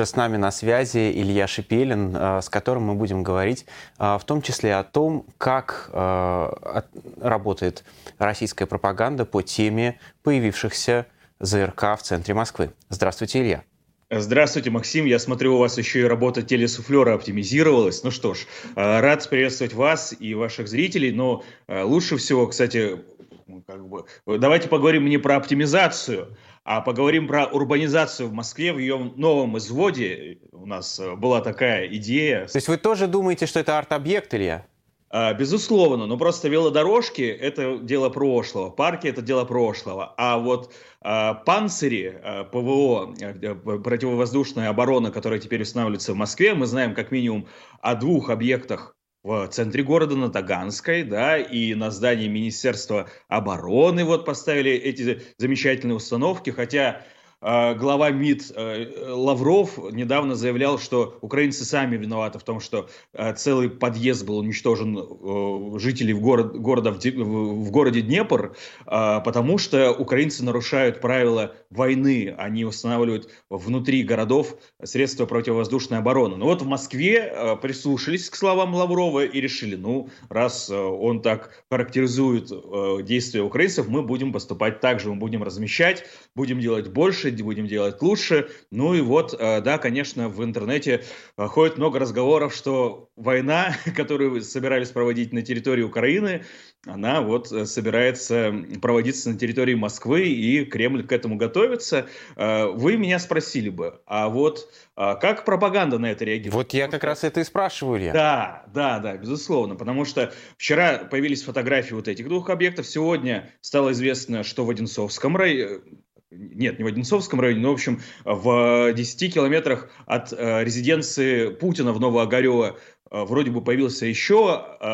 уже с нами на связи Илья Шипелин, с которым мы будем говорить в том числе о том, как работает российская пропаганда по теме появившихся ЗРК в центре Москвы. Здравствуйте, Илья. Здравствуйте, Максим. Я смотрю, у вас еще и работа телесуфлера оптимизировалась. Ну что ж, рад приветствовать вас и ваших зрителей, но лучше всего, кстати, как бы, давайте поговорим не про оптимизацию, а поговорим про урбанизацию в Москве в ее новом изводе. У нас э, была такая идея. То есть вы тоже думаете, что это арт-объект, Илья? А, безусловно, но просто велодорожки – это дело прошлого, парки – это дело прошлого. А вот а, панцири а, ПВО, э, противовоздушная оборона, которая теперь устанавливается в Москве, мы знаем как минимум о двух объектах в центре города на Таганской, да, и на здании Министерства обороны вот поставили эти замечательные установки, хотя глава МИД э, Лавров недавно заявлял, что украинцы сами виноваты в том, что э, целый подъезд был уничтожен э, жителей в, город, города, в городе Днепр, а, потому что украинцы нарушают правила войны. Они устанавливают внутри городов средства противовоздушной обороны. Но вот в Москве прислушались к словам Лаврова и решили, ну, раз он так характеризует действия украинцев, мы будем поступать так же, мы будем размещать, будем делать больше, будем делать лучше. Ну и вот, э, да, конечно, в интернете э, ходит много разговоров, что война, которую собирались проводить на территории Украины, она вот э, собирается проводиться на территории Москвы, и Кремль к этому готовится. Вы меня спросили бы, а вот как пропаганда на это реагирует? Вот я как раз это и спрашиваю, я. Да, да, да, безусловно, потому что вчера появились фотографии вот этих двух объектов, сегодня стало известно, что в Одинцовском районе, нет, не в Одинцовском районе, но, в общем, в 10 километрах от э, резиденции Путина в Новоогарево вроде бы появился еще э,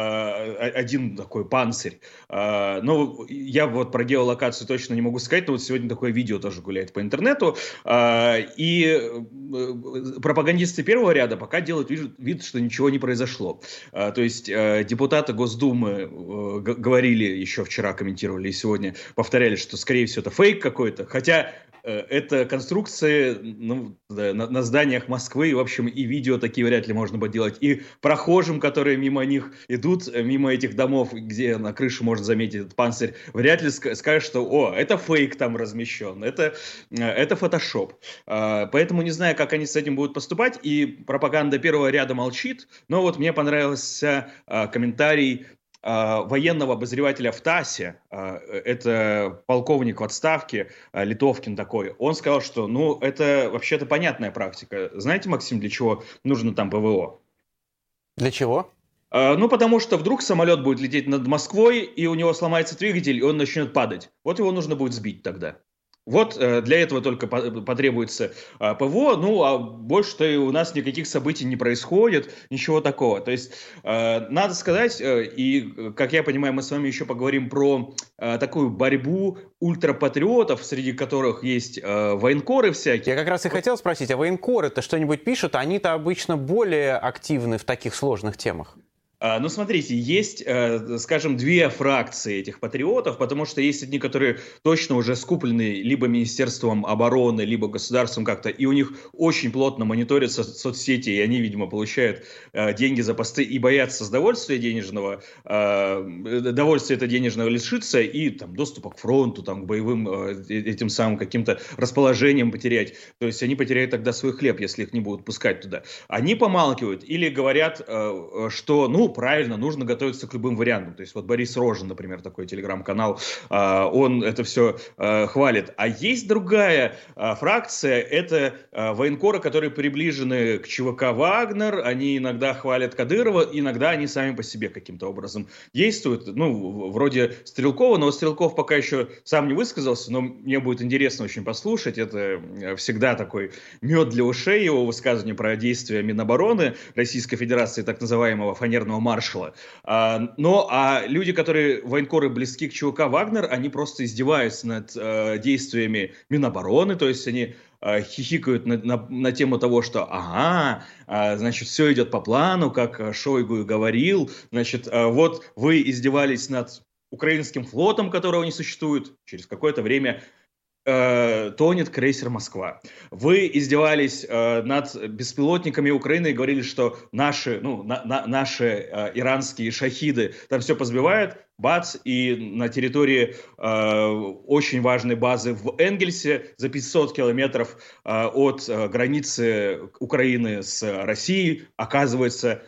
один такой панцирь. Э, но я вот про геолокацию точно не могу сказать, но вот сегодня такое видео тоже гуляет по интернету. Э, и э, пропагандисты первого ряда пока делают вид, что ничего не произошло. Э, то есть э, депутаты Госдумы э, говорили еще вчера, комментировали и сегодня, повторяли, что скорее всего это фейк какой-то. Хотя Э, это конструкции ну, на, на зданиях Москвы, в общем, и видео такие вряд ли можно будет делать. И прохожим, которые мимо них идут, э, мимо этих домов, где на крыше можно заметить этот панцирь, вряд ли скажут, что «О, это фейк там размещен, это, э, это фотошоп». А, поэтому не знаю, как они с этим будут поступать, и пропаганда первого ряда молчит, но вот мне понравился а, комментарий а, военного обозревателя в ТАССе, это полковник в отставке, Литовкин такой, он сказал, что ну это вообще-то понятная практика. Знаете, Максим, для чего нужно там ПВО? Для чего? Ну, потому что вдруг самолет будет лететь над Москвой, и у него сломается двигатель, и он начнет падать. Вот его нужно будет сбить тогда. Вот э, для этого только потребуется а, ПВО, ну а больше-то у нас никаких событий не происходит, ничего такого. То есть э, надо сказать, э, и как я понимаю, мы с вами еще поговорим про такую борьбу ультрапатриотов, среди которых есть военкоры всякие. Я как раз и хотел спросить, а военкоры-то что-нибудь пишут? Они-то обычно более активны в таких сложных темах. А, ну, смотрите, есть, э, скажем, две фракции этих патриотов, потому что есть одни, которые точно уже скуплены либо Министерством обороны, либо государством как-то, и у них очень плотно мониторятся соцсети, и они, видимо, получают э, деньги за посты и боятся с довольствия денежного, э, довольствия это денежного лишиться и там доступа к фронту, там, к боевым этим самым каким-то расположением потерять. То есть они потеряют тогда свой хлеб, если их не будут пускать туда. Они помалкивают или говорят, что, ну, правильно, нужно готовиться к любым вариантам. То есть вот Борис Рожин, например, такой телеграм-канал, а, он это все а, хвалит. А есть другая а, фракция, это военкоры, которые приближены к ЧВК «Вагнер», они иногда хвалят Кадырова, иногда они сами по себе каким-то образом действуют. Ну, вроде Стрелкова, но Стрелков пока еще сам не высказался, но мне будет интересно очень послушать. Это всегда такой мед для ушей его высказывание про действия Минобороны Российской Федерации, так называемого фанерного военного маршала. А, но а люди, которые военкоры близки к ЧВК Вагнер, они просто издеваются над а, действиями Минобороны, то есть они а, хихикают на, на, на тему того, что ага, а, значит, все идет по плану, как Шойгу говорил, значит, вот вы издевались над украинским флотом, которого не существует, через какое-то время э, тонет крейсер «Москва». Вы издевались э, над беспилотниками Украины и говорили, что наши, ну, на, на, наши э, иранские шахиды там все позбивают. Бац, и на территории э, очень важной базы в Энгельсе за 500 километров э, от э, границы Украины с Россией оказывается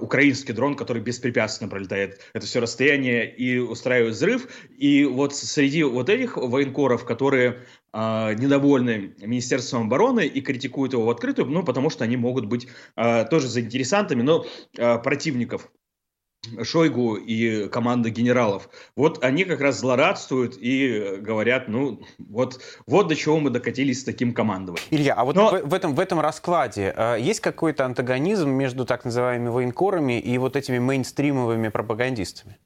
украинский дрон, который беспрепятственно пролетает это все расстояние и устраивает взрыв. И вот среди вот этих военкоров, которые э, недовольны Министерством обороны и критикуют его в открытую, ну, потому что они могут быть э, тоже заинтересантами, но э, противников Шойгу и команда генералов. Вот они как раз злорадствуют и говорят, ну, вот, вот до чего мы докатились с таким командованием. Илья, а вот Но... в, в, этом, в этом раскладе э, есть какой-то антагонизм между так называемыми военкорами и вот этими мейнстримовыми пропагандистами?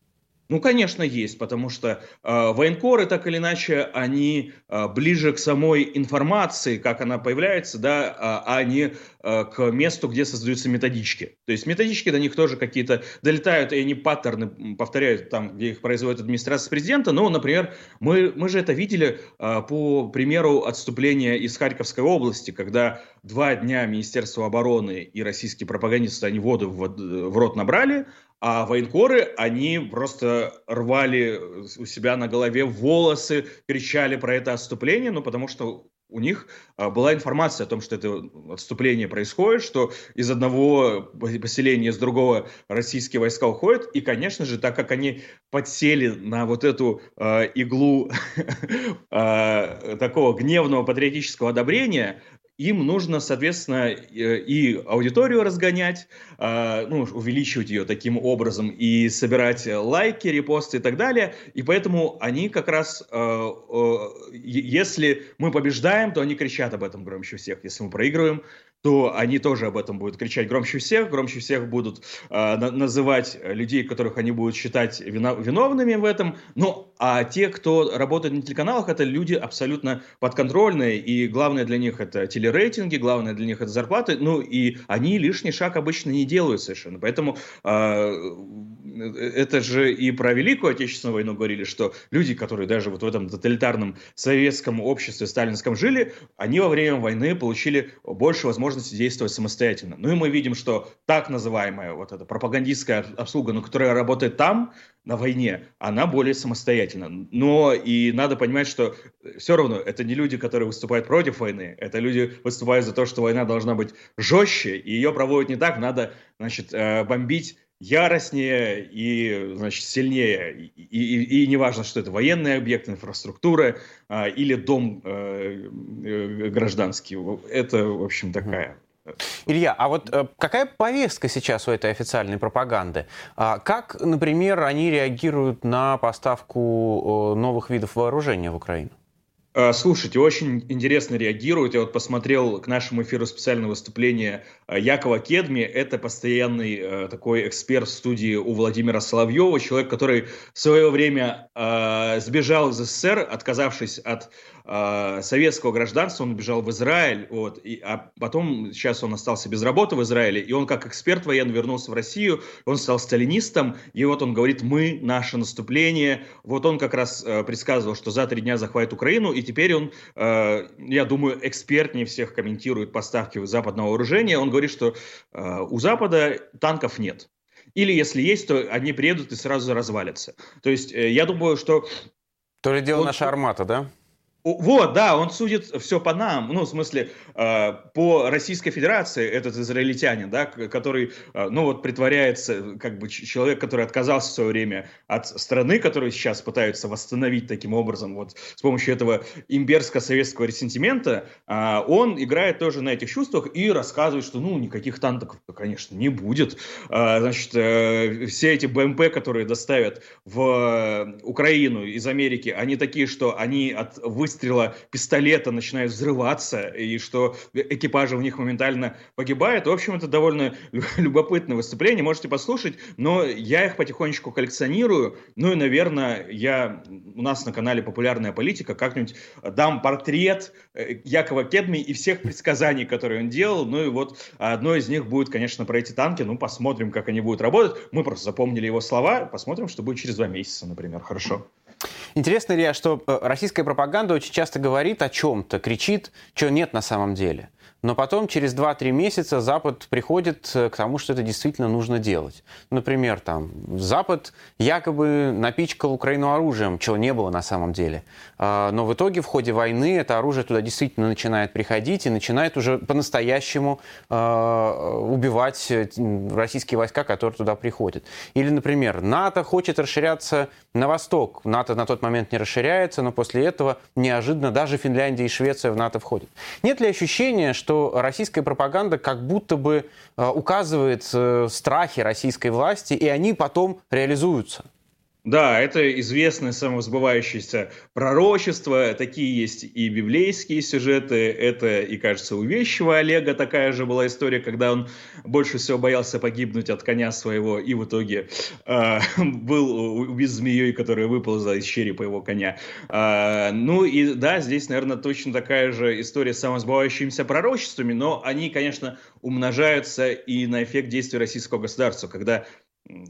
Ну, конечно, есть, потому что э, военкоры, так или иначе, они э, ближе к самой информации, как она появляется, да, а, а не э, к месту, где создаются методички. То есть методички до них тоже какие-то долетают, и они паттерны повторяют там, где их производит администрация президента. Но, например, мы, мы же это видели э, по примеру отступления из Харьковской области, когда два дня Министерство обороны и российские пропагандисты, они воду в, в рот набрали, а военкоры, они просто рвали у себя на голове волосы, кричали про это отступление, ну, потому что у них а, была информация о том, что это отступление происходит, что из одного поселения, из другого российские войска уходят. И, конечно же, так как они подсели на вот эту э, иглу э, такого гневного патриотического одобрения, им нужно, соответственно, и аудиторию разгонять, а, ну, увеличивать ее таким образом и собирать лайки, репосты и так далее. И поэтому они как раз, а, если мы побеждаем, то они кричат об этом громче всех. Если мы проигрываем, то они тоже об этом будут кричать громче всех, громче всех будут э, называть людей, которых они будут считать вино, виновными в этом. Ну, а те, кто работает на телеканалах, это люди абсолютно подконтрольные, и главное для них это телерейтинги, главное для них это зарплаты, ну, и они лишний шаг обычно не делают совершенно. Поэтому э, это же и про Великую Отечественную войну говорили, что люди, которые даже вот в этом тоталитарном советском обществе сталинском жили, они во время войны получили больше возможности действовать самостоятельно. Ну и мы видим, что так называемая вот эта пропагандистская обслуга, но которая работает там, на войне, она более самостоятельна. Но и надо понимать, что все равно это не люди, которые выступают против войны, это люди выступают за то, что война должна быть жестче, и ее проводят не так, надо, значит, э, бомбить яростнее и, значит, сильнее. И, и, и не важно, что это военный объект, инфраструктура а, или дом э, э, гражданский. Это, в общем, такая Илья, а вот э, какая повестка сейчас у этой официальной пропаганды? А как, например, они реагируют на поставку э, новых видов вооружения в Украину? А, слушайте, очень интересно реагируют. Я вот посмотрел к нашему эфиру специальное выступление а, Якова Кедми. Это постоянный э, такой эксперт в студии у Владимира Соловьева, человек, который в свое время э, сбежал из СССР, отказавшись от э, советского гражданства, он бежал в Израиль, вот, и, а потом сейчас он остался без работы в Израиле, и он как эксперт военный вернулся в Россию, он стал сталинистом, и вот он говорит, мы, наше наступление, вот он как раз э, предсказывал, что за три дня захватит Украину, и теперь он, э, я думаю, экспертнее всех комментирует поставки западного вооружения. Он говорит, что э, у Запада танков нет. Или если есть, то они приедут и сразу развалятся. То есть э, я думаю, что... То ли дело вот, наша армата, да? Вот, да, он судит все по нам, ну, в смысле, э, по Российской Федерации, этот израильтянин, да, который, э, ну, вот притворяется, как бы, человек, который отказался в свое время от страны, которую сейчас пытаются восстановить таким образом, вот, с помощью этого имберско-советского ресентимента, э, он играет тоже на этих чувствах и рассказывает, что, ну, никаких танков, конечно, не будет. Э, значит, э, все эти БМП, которые доставят в Украину из Америки, они такие, что они от выстрела выстрела пистолета начинают взрываться, и что экипажи в них моментально погибают. В общем, это довольно любопытное выступление, можете послушать, но я их потихонечку коллекционирую. Ну и, наверное, я у нас на канале «Популярная политика» как-нибудь дам портрет э, Якова Кедми и всех предсказаний, которые он делал. Ну и вот одно из них будет, конечно, про эти танки. Ну, посмотрим, как они будут работать. Мы просто запомнили его слова. Посмотрим, что будет через два месяца, например. Хорошо. Интересно, Илья, что э, российская пропаганда очень часто говорит о чем-то, кричит, чего нет на самом деле. Но потом, через 2-3 месяца, Запад приходит э, к тому, что это действительно нужно делать. Например, там, Запад якобы напичкал Украину оружием, чего не было на самом деле. А, но в итоге, в ходе войны, это оружие туда действительно начинает приходить и начинает уже по-настоящему а, убивать э, российские войска, которые туда приходят. Или, например, НАТО хочет расширяться на восток. НАТО на тот момент не расширяется, но после этого неожиданно даже Финляндия и Швеция в НАТО входят. Нет ли ощущения, что что российская пропаганда как будто бы э, указывает э, страхи российской власти, и они потом реализуются. Да, это известное самосбывающееся пророчество. Такие есть и библейские сюжеты. Это, и кажется, у вещего Олега такая же была история, когда он больше всего боялся погибнуть от коня своего и в итоге э, был убит змеей, которая выползла из черепа его коня. Э, ну и да, здесь, наверное, точно такая же история с самосбывающимися пророчествами, но они, конечно, умножаются и на эффект действия российского государства, когда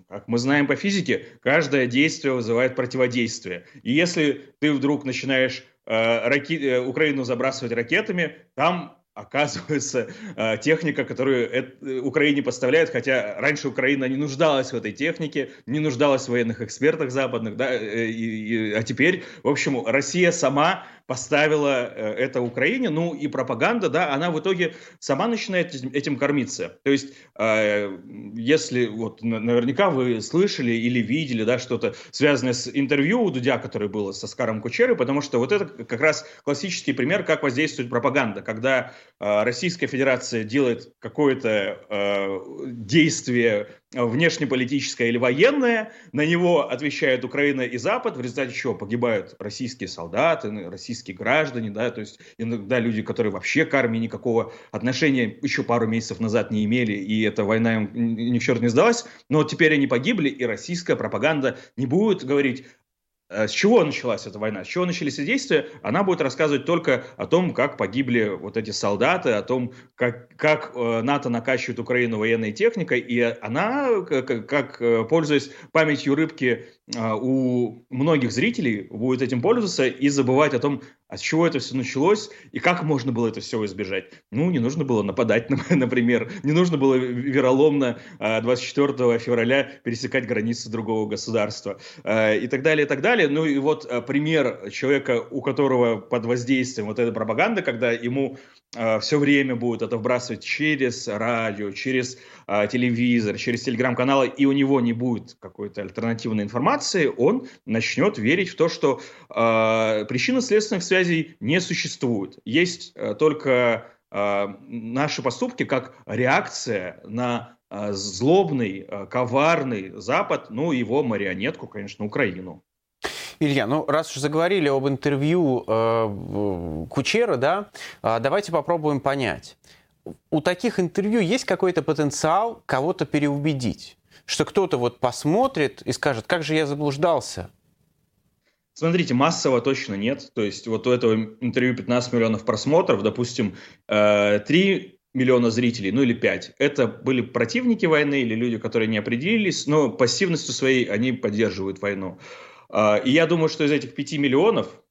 как мы знаем по физике, каждое действие вызывает противодействие. И если ты вдруг начинаешь э, раки... Э, Украину забрасывать ракетами, там оказывается э, техника, которую Украине поставляют, хотя раньше Украина не нуждалась в этой технике, не нуждалась в военных экспертах западных, да, и, и, а теперь, в общем, Россия сама поставила э, это Украине, ну и пропаганда, да, она в итоге сама начинает этим кормиться. То есть, э, если вот наверняка вы слышали или видели, да, что-то связанное с интервью у Дудя, которое было со Скаром Кучерой, потому что вот это как раз классический пример, как воздействует пропаганда, когда э, Российская Федерация делает какое-то действие внешнеполитическое или военное, на него отвечает Украина и Запад, в результате чего погибают российские солдаты, российские граждане, да, то есть иногда люди, которые вообще к армии никакого отношения еще пару месяцев назад не имели, и эта война им ни к черту не сдалась, но теперь они погибли, и российская пропаганда не будет говорить, Э, с чего началась эта война, с чего начались эти действия, она будет рассказывать только о том, как погибли вот эти солдаты, о том, как, как э, НАТО накачивает Украину военной техникой, и она, как, как э, пользуясь памятью рыбки у многих зрителей, будет этим пользоваться и забывать о том, а с чего это все началось и как можно было это все избежать? Ну, не нужно было нападать, например, не нужно было вероломно 24 февраля пересекать границы другого государства и так далее, и так далее. Ну и вот пример человека, у которого под воздействием вот эта пропаганда, когда ему все время будут это вбрасывать через радио, через телевизор, через телеграм-каналы, и у него не будет какой-то альтернативной информации, он начнет верить в то, что э, причинно-следственных связей связей не существует. Есть э, только э, наши поступки как реакция на э, злобный, коварный Запад, ну, его марионетку, конечно, Украину. Илья, ну раз уж заговорили об интервью э, Кучера, да, давайте попробуем понять. У таких интервью есть какой-то потенциал кого-то переубедить? Что кто-то вот посмотрит и скажет, как же я заблуждался, Смотрите, массово точно нет. То есть вот у этого интервью 15 миллионов просмотров, допустим, 3 э, миллиона зрителей, ну или 5. Это были противники войны или люди, которые не определились, но пассивностью своей они поддерживают войну. А, и я думаю, что из этих 5 миллионов,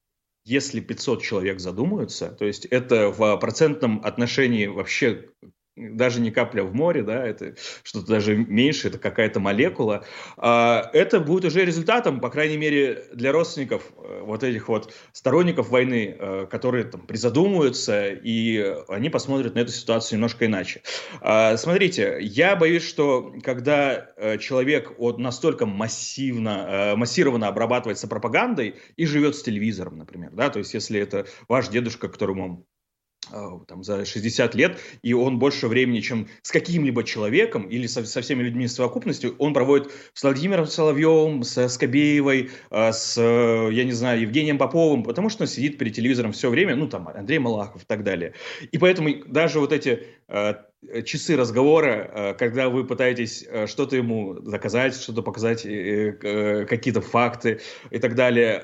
если 500 человек задумаются, то есть это в процентном отношении вообще даже не капля в море, да, это что-то даже меньше, это какая-то молекула, а, это будет уже результатом, по крайней мере, для родственников э, вот этих вот сторонников войны, э, которые там призадумаются, и они посмотрят на эту ситуацию немножко иначе. А, смотрите, я боюсь, что когда э, человек вот настолько массивно, массированно обрабатывается пропагандой и живет с телевизором, например, да, то есть если это ваш дедушка, которому там, за 60 лет, и он больше времени, чем с каким-либо человеком или со, со всеми людьми в совокупности, он проводит с Владимиром Соловьевым, с Скобеевой, а, с, я не знаю, Евгением Поповым, потому что он сидит перед телевизором все время, ну, там, Андрей Малахов и так далее. И поэтому даже вот эти а, часы разговора, когда вы пытаетесь что-то ему заказать, что-то показать, э, э, какие-то факты и так далее,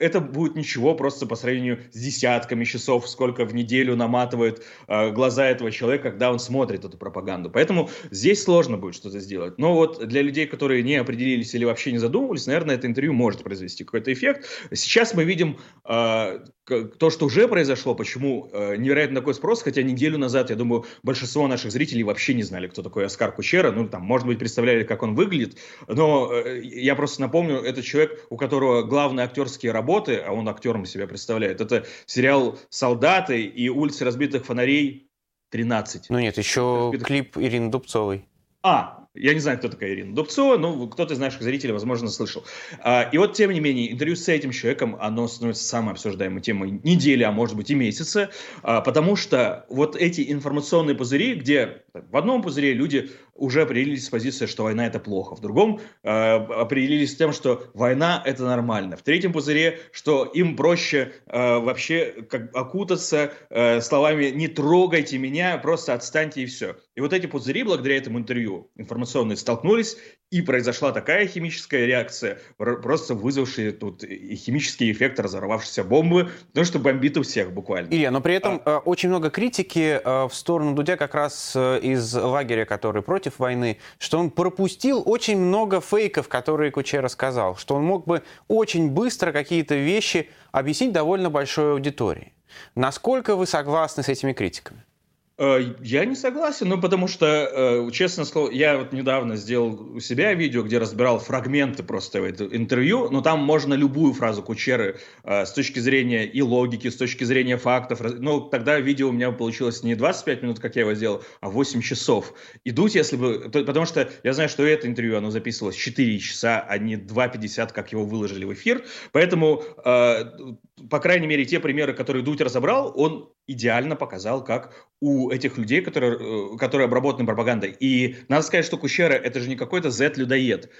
это будет ничего просто по сравнению с десятками часов, сколько в неделю наматывает э, глаза этого человека, когда он смотрит эту пропаганду. Поэтому здесь сложно будет что-то сделать. Но вот для людей, которые не определились или вообще не задумывались, наверное, это интервью может произвести какой-то эффект. Сейчас мы видим э, то, что уже произошло, почему э, невероятно такой спрос, хотя неделю назад, я думаю, большинство наших зрителей вообще не знали, кто такой Оскар Кучера, ну, там, может быть, представляли, как он выглядит, но э, я просто напомню, это человек, у которого главные актерские работы работы, а он актером себя представляет, это сериал «Солдаты» и «Улицы разбитых фонарей» 13. Ну нет, еще разбитых... клип Ирины Дубцовой. А, я не знаю, кто такая Ирина Дубцова, но кто-то из наших зрителей, возможно, слышал. А, и вот, тем не менее, интервью с этим человеком, оно становится самой обсуждаемой темой недели, а может быть и месяца, а, потому что вот эти информационные пузыри, где в одном пузыре люди уже определились с позиции, что война это плохо, в другом э, определились с тем, что война это нормально, в третьем пузыре, что им проще вообще как, окутаться словами «не трогайте меня, просто отстаньте и все». И вот эти пузыри, благодаря этому интервью информационные, столкнулись, и произошла такая химическая реакция, просто вызвавшая тут химический эффект разорвавшейся бомбы, потому что бомбит у всех буквально. Илья, но при этом а... очень много критики в сторону Дудя как раз из лагеря, который против войны, что он пропустил очень много фейков, которые Кучера сказал, что он мог бы очень быстро какие-то вещи объяснить довольно большой аудитории. Насколько вы согласны с этими критиками? Э, я не согласен, ну потому что, э, честно сказал, я вот недавно сделал у себя видео, где разбирал фрагменты просто интервью, но там можно любую фразу Кучеры э, с точки зрения и логики, с точки зрения фактов. Ну, тогда видео у меня получилось не 25 минут, как я его сделал, а 8 часов. И дуть, если бы... Потому что я знаю, что это интервью, оно записывалось 4 часа, а не 2.50, как его выложили в эфир. Поэтому, по крайней мере, те примеры, которые Дудь разобрал, он идеально показал, как у этих людей, которые, э, которые обработаны пропагандой. И надо сказать, что Кущера это же не какой-то Z-людоед.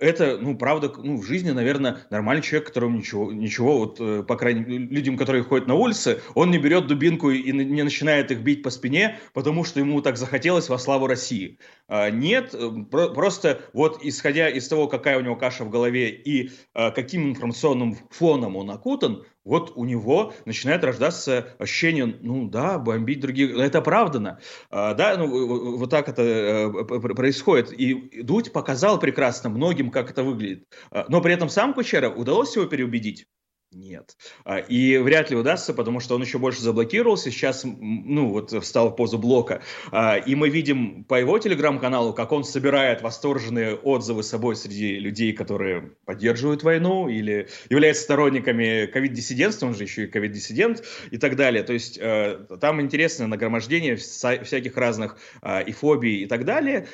Это, ну, правда, ну, в жизни, наверное, нормальный человек, которому ничего, ничего, вот, э, по крайней мере, людям, которые ходят на улице, он не берет дубинку и не начинает их бить по спине, потому что ему так захотелось во славу России. А, нет, э, просто вот исходя из того, какая у него каша в голове и каким информационным фоном он окутан, вот у него начинает рождаться ощущение, ну да, бомбить других, это оправдано, а, да, ну вот так это э, происходит. И Дудь показал прекрасно многим, как это выглядит. А, но при этом сам Кучера удалось его переубедить? Нет. А, и вряд ли удастся, потому что он еще больше заблокировался, сейчас, ну, вот встал в позу блока. А, и мы видим по его телеграм-каналу, как он собирает восторженные отзывы собой среди людей, которые поддерживают войну или являются сторонниками ковид-диссидентства, он же еще и ковид-диссидент и так далее. То есть э, там интересное нагромождение всяких разных а, и фобий и так далее.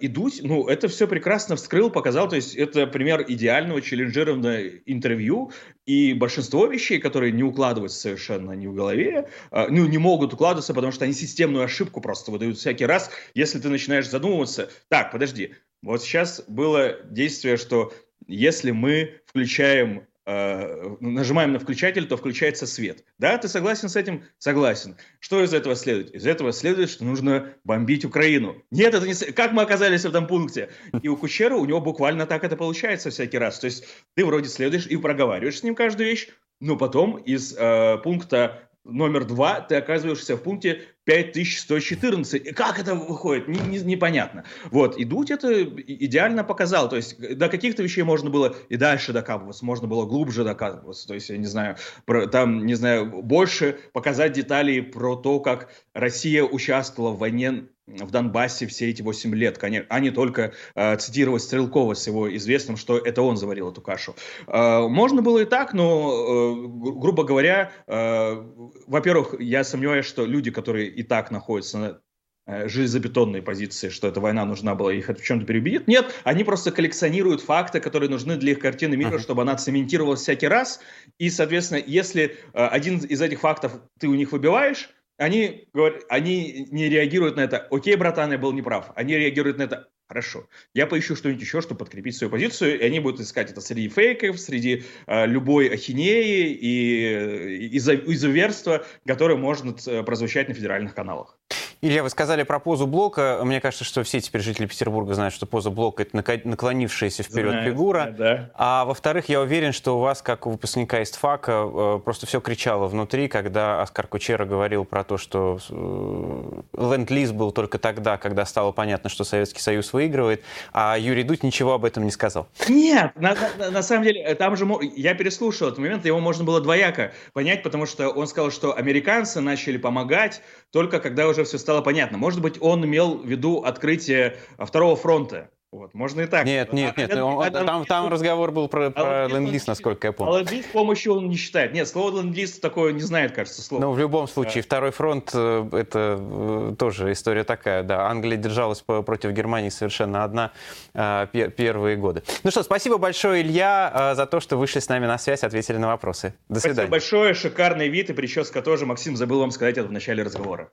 И Дудь, ну, это все прекрасно вскрыл, показал, то есть это пример идеального челленджированного интервью, и большинство вещей, которые не укладываются совершенно ни в голове, э, ну, не могут укладываться, потому что они системную ошибку просто выдают всякий раз, если ты начинаешь задумываться. Так, подожди, вот сейчас было действие, что если мы включаем нажимаем на включатель, то включается свет. Да, ты согласен с этим? Согласен. Что из этого следует? Из этого следует, что нужно бомбить Украину. Нет, это не... Как мы оказались в этом пункте? И у Кучера у него буквально так это получается всякий раз. То есть ты вроде следуешь и проговариваешь с ним каждую вещь, но потом из э, пункта номер два, ты оказываешься в пункте 5114. Как это выходит? Не, не, непонятно. Вот, и Дудь это идеально показал. То есть до каких-то вещей можно было и дальше докапываться, можно было глубже докапываться. То есть, я не знаю, про, там, не знаю, больше показать деталей про то, как Россия участвовала в войне в Донбассе все эти 8 лет, а не только э, цитировать Стрелкова с его известным, что это он заварил эту кашу. Э, можно было и так, но, э, грубо говоря, э, во-первых, я сомневаюсь, что люди, которые и так находятся на э, железобетонной позиции, что эта война нужна была, их в чем-то переубедит. Нет, они просто коллекционируют факты, которые нужны для их картины мира, чтобы она цементировалась всякий раз. И, соответственно, если э, один из этих фактов ты у них выбиваешь, они, говорят, они не реагируют на это. Окей, братан, я был неправ. Они реагируют на это. Хорошо. Я поищу что-нибудь еще, чтобы подкрепить свою позицию, и они будут искать это среди фейков, среди э, любой ахинеи и, и изуверства, которое может прозвучать на федеральных каналах. Илья, вы сказали про позу блока. Мне кажется, что все теперь жители Петербурга знают, что поза блока – это наклонившаяся вперед Знаю, фигура. Да. А во-вторых, я уверен, что у вас, как у выпускника ИСТФАКа, э, просто все кричало внутри, когда Оскар Кучера говорил про то, что э, ленд-лиз был только тогда, когда стало понятно, что Советский Союз выигрывает, а Юрий Дудь ничего об этом не сказал. Нет, на, на, на самом деле, там же я переслушал этот момент, его можно было двояко понять, потому что он сказал, что американцы начали помогать только когда уже все стало понятно. Может быть, он имел в виду открытие второго фронта. Вот, можно и так. Нет, нет, нет, а, он, а, там, там разговор был про, про ленд насколько я помню. А ленд-лиз помощью он не считает. Нет, слово ленд такое не знает, кажется, слово. Ну, в любом случае, да. второй фронт э, – это э, тоже история такая, да. Англия держалась против Германии совершенно одна э, первые годы. Ну что, спасибо большое, Илья, за то, что вышли с нами на связь, ответили на вопросы. До свидания. Спасибо большое, шикарный вид и прическа тоже. Максим, забыл вам сказать это в начале разговора.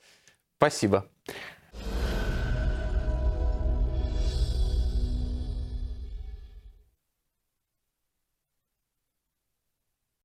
Спасибо.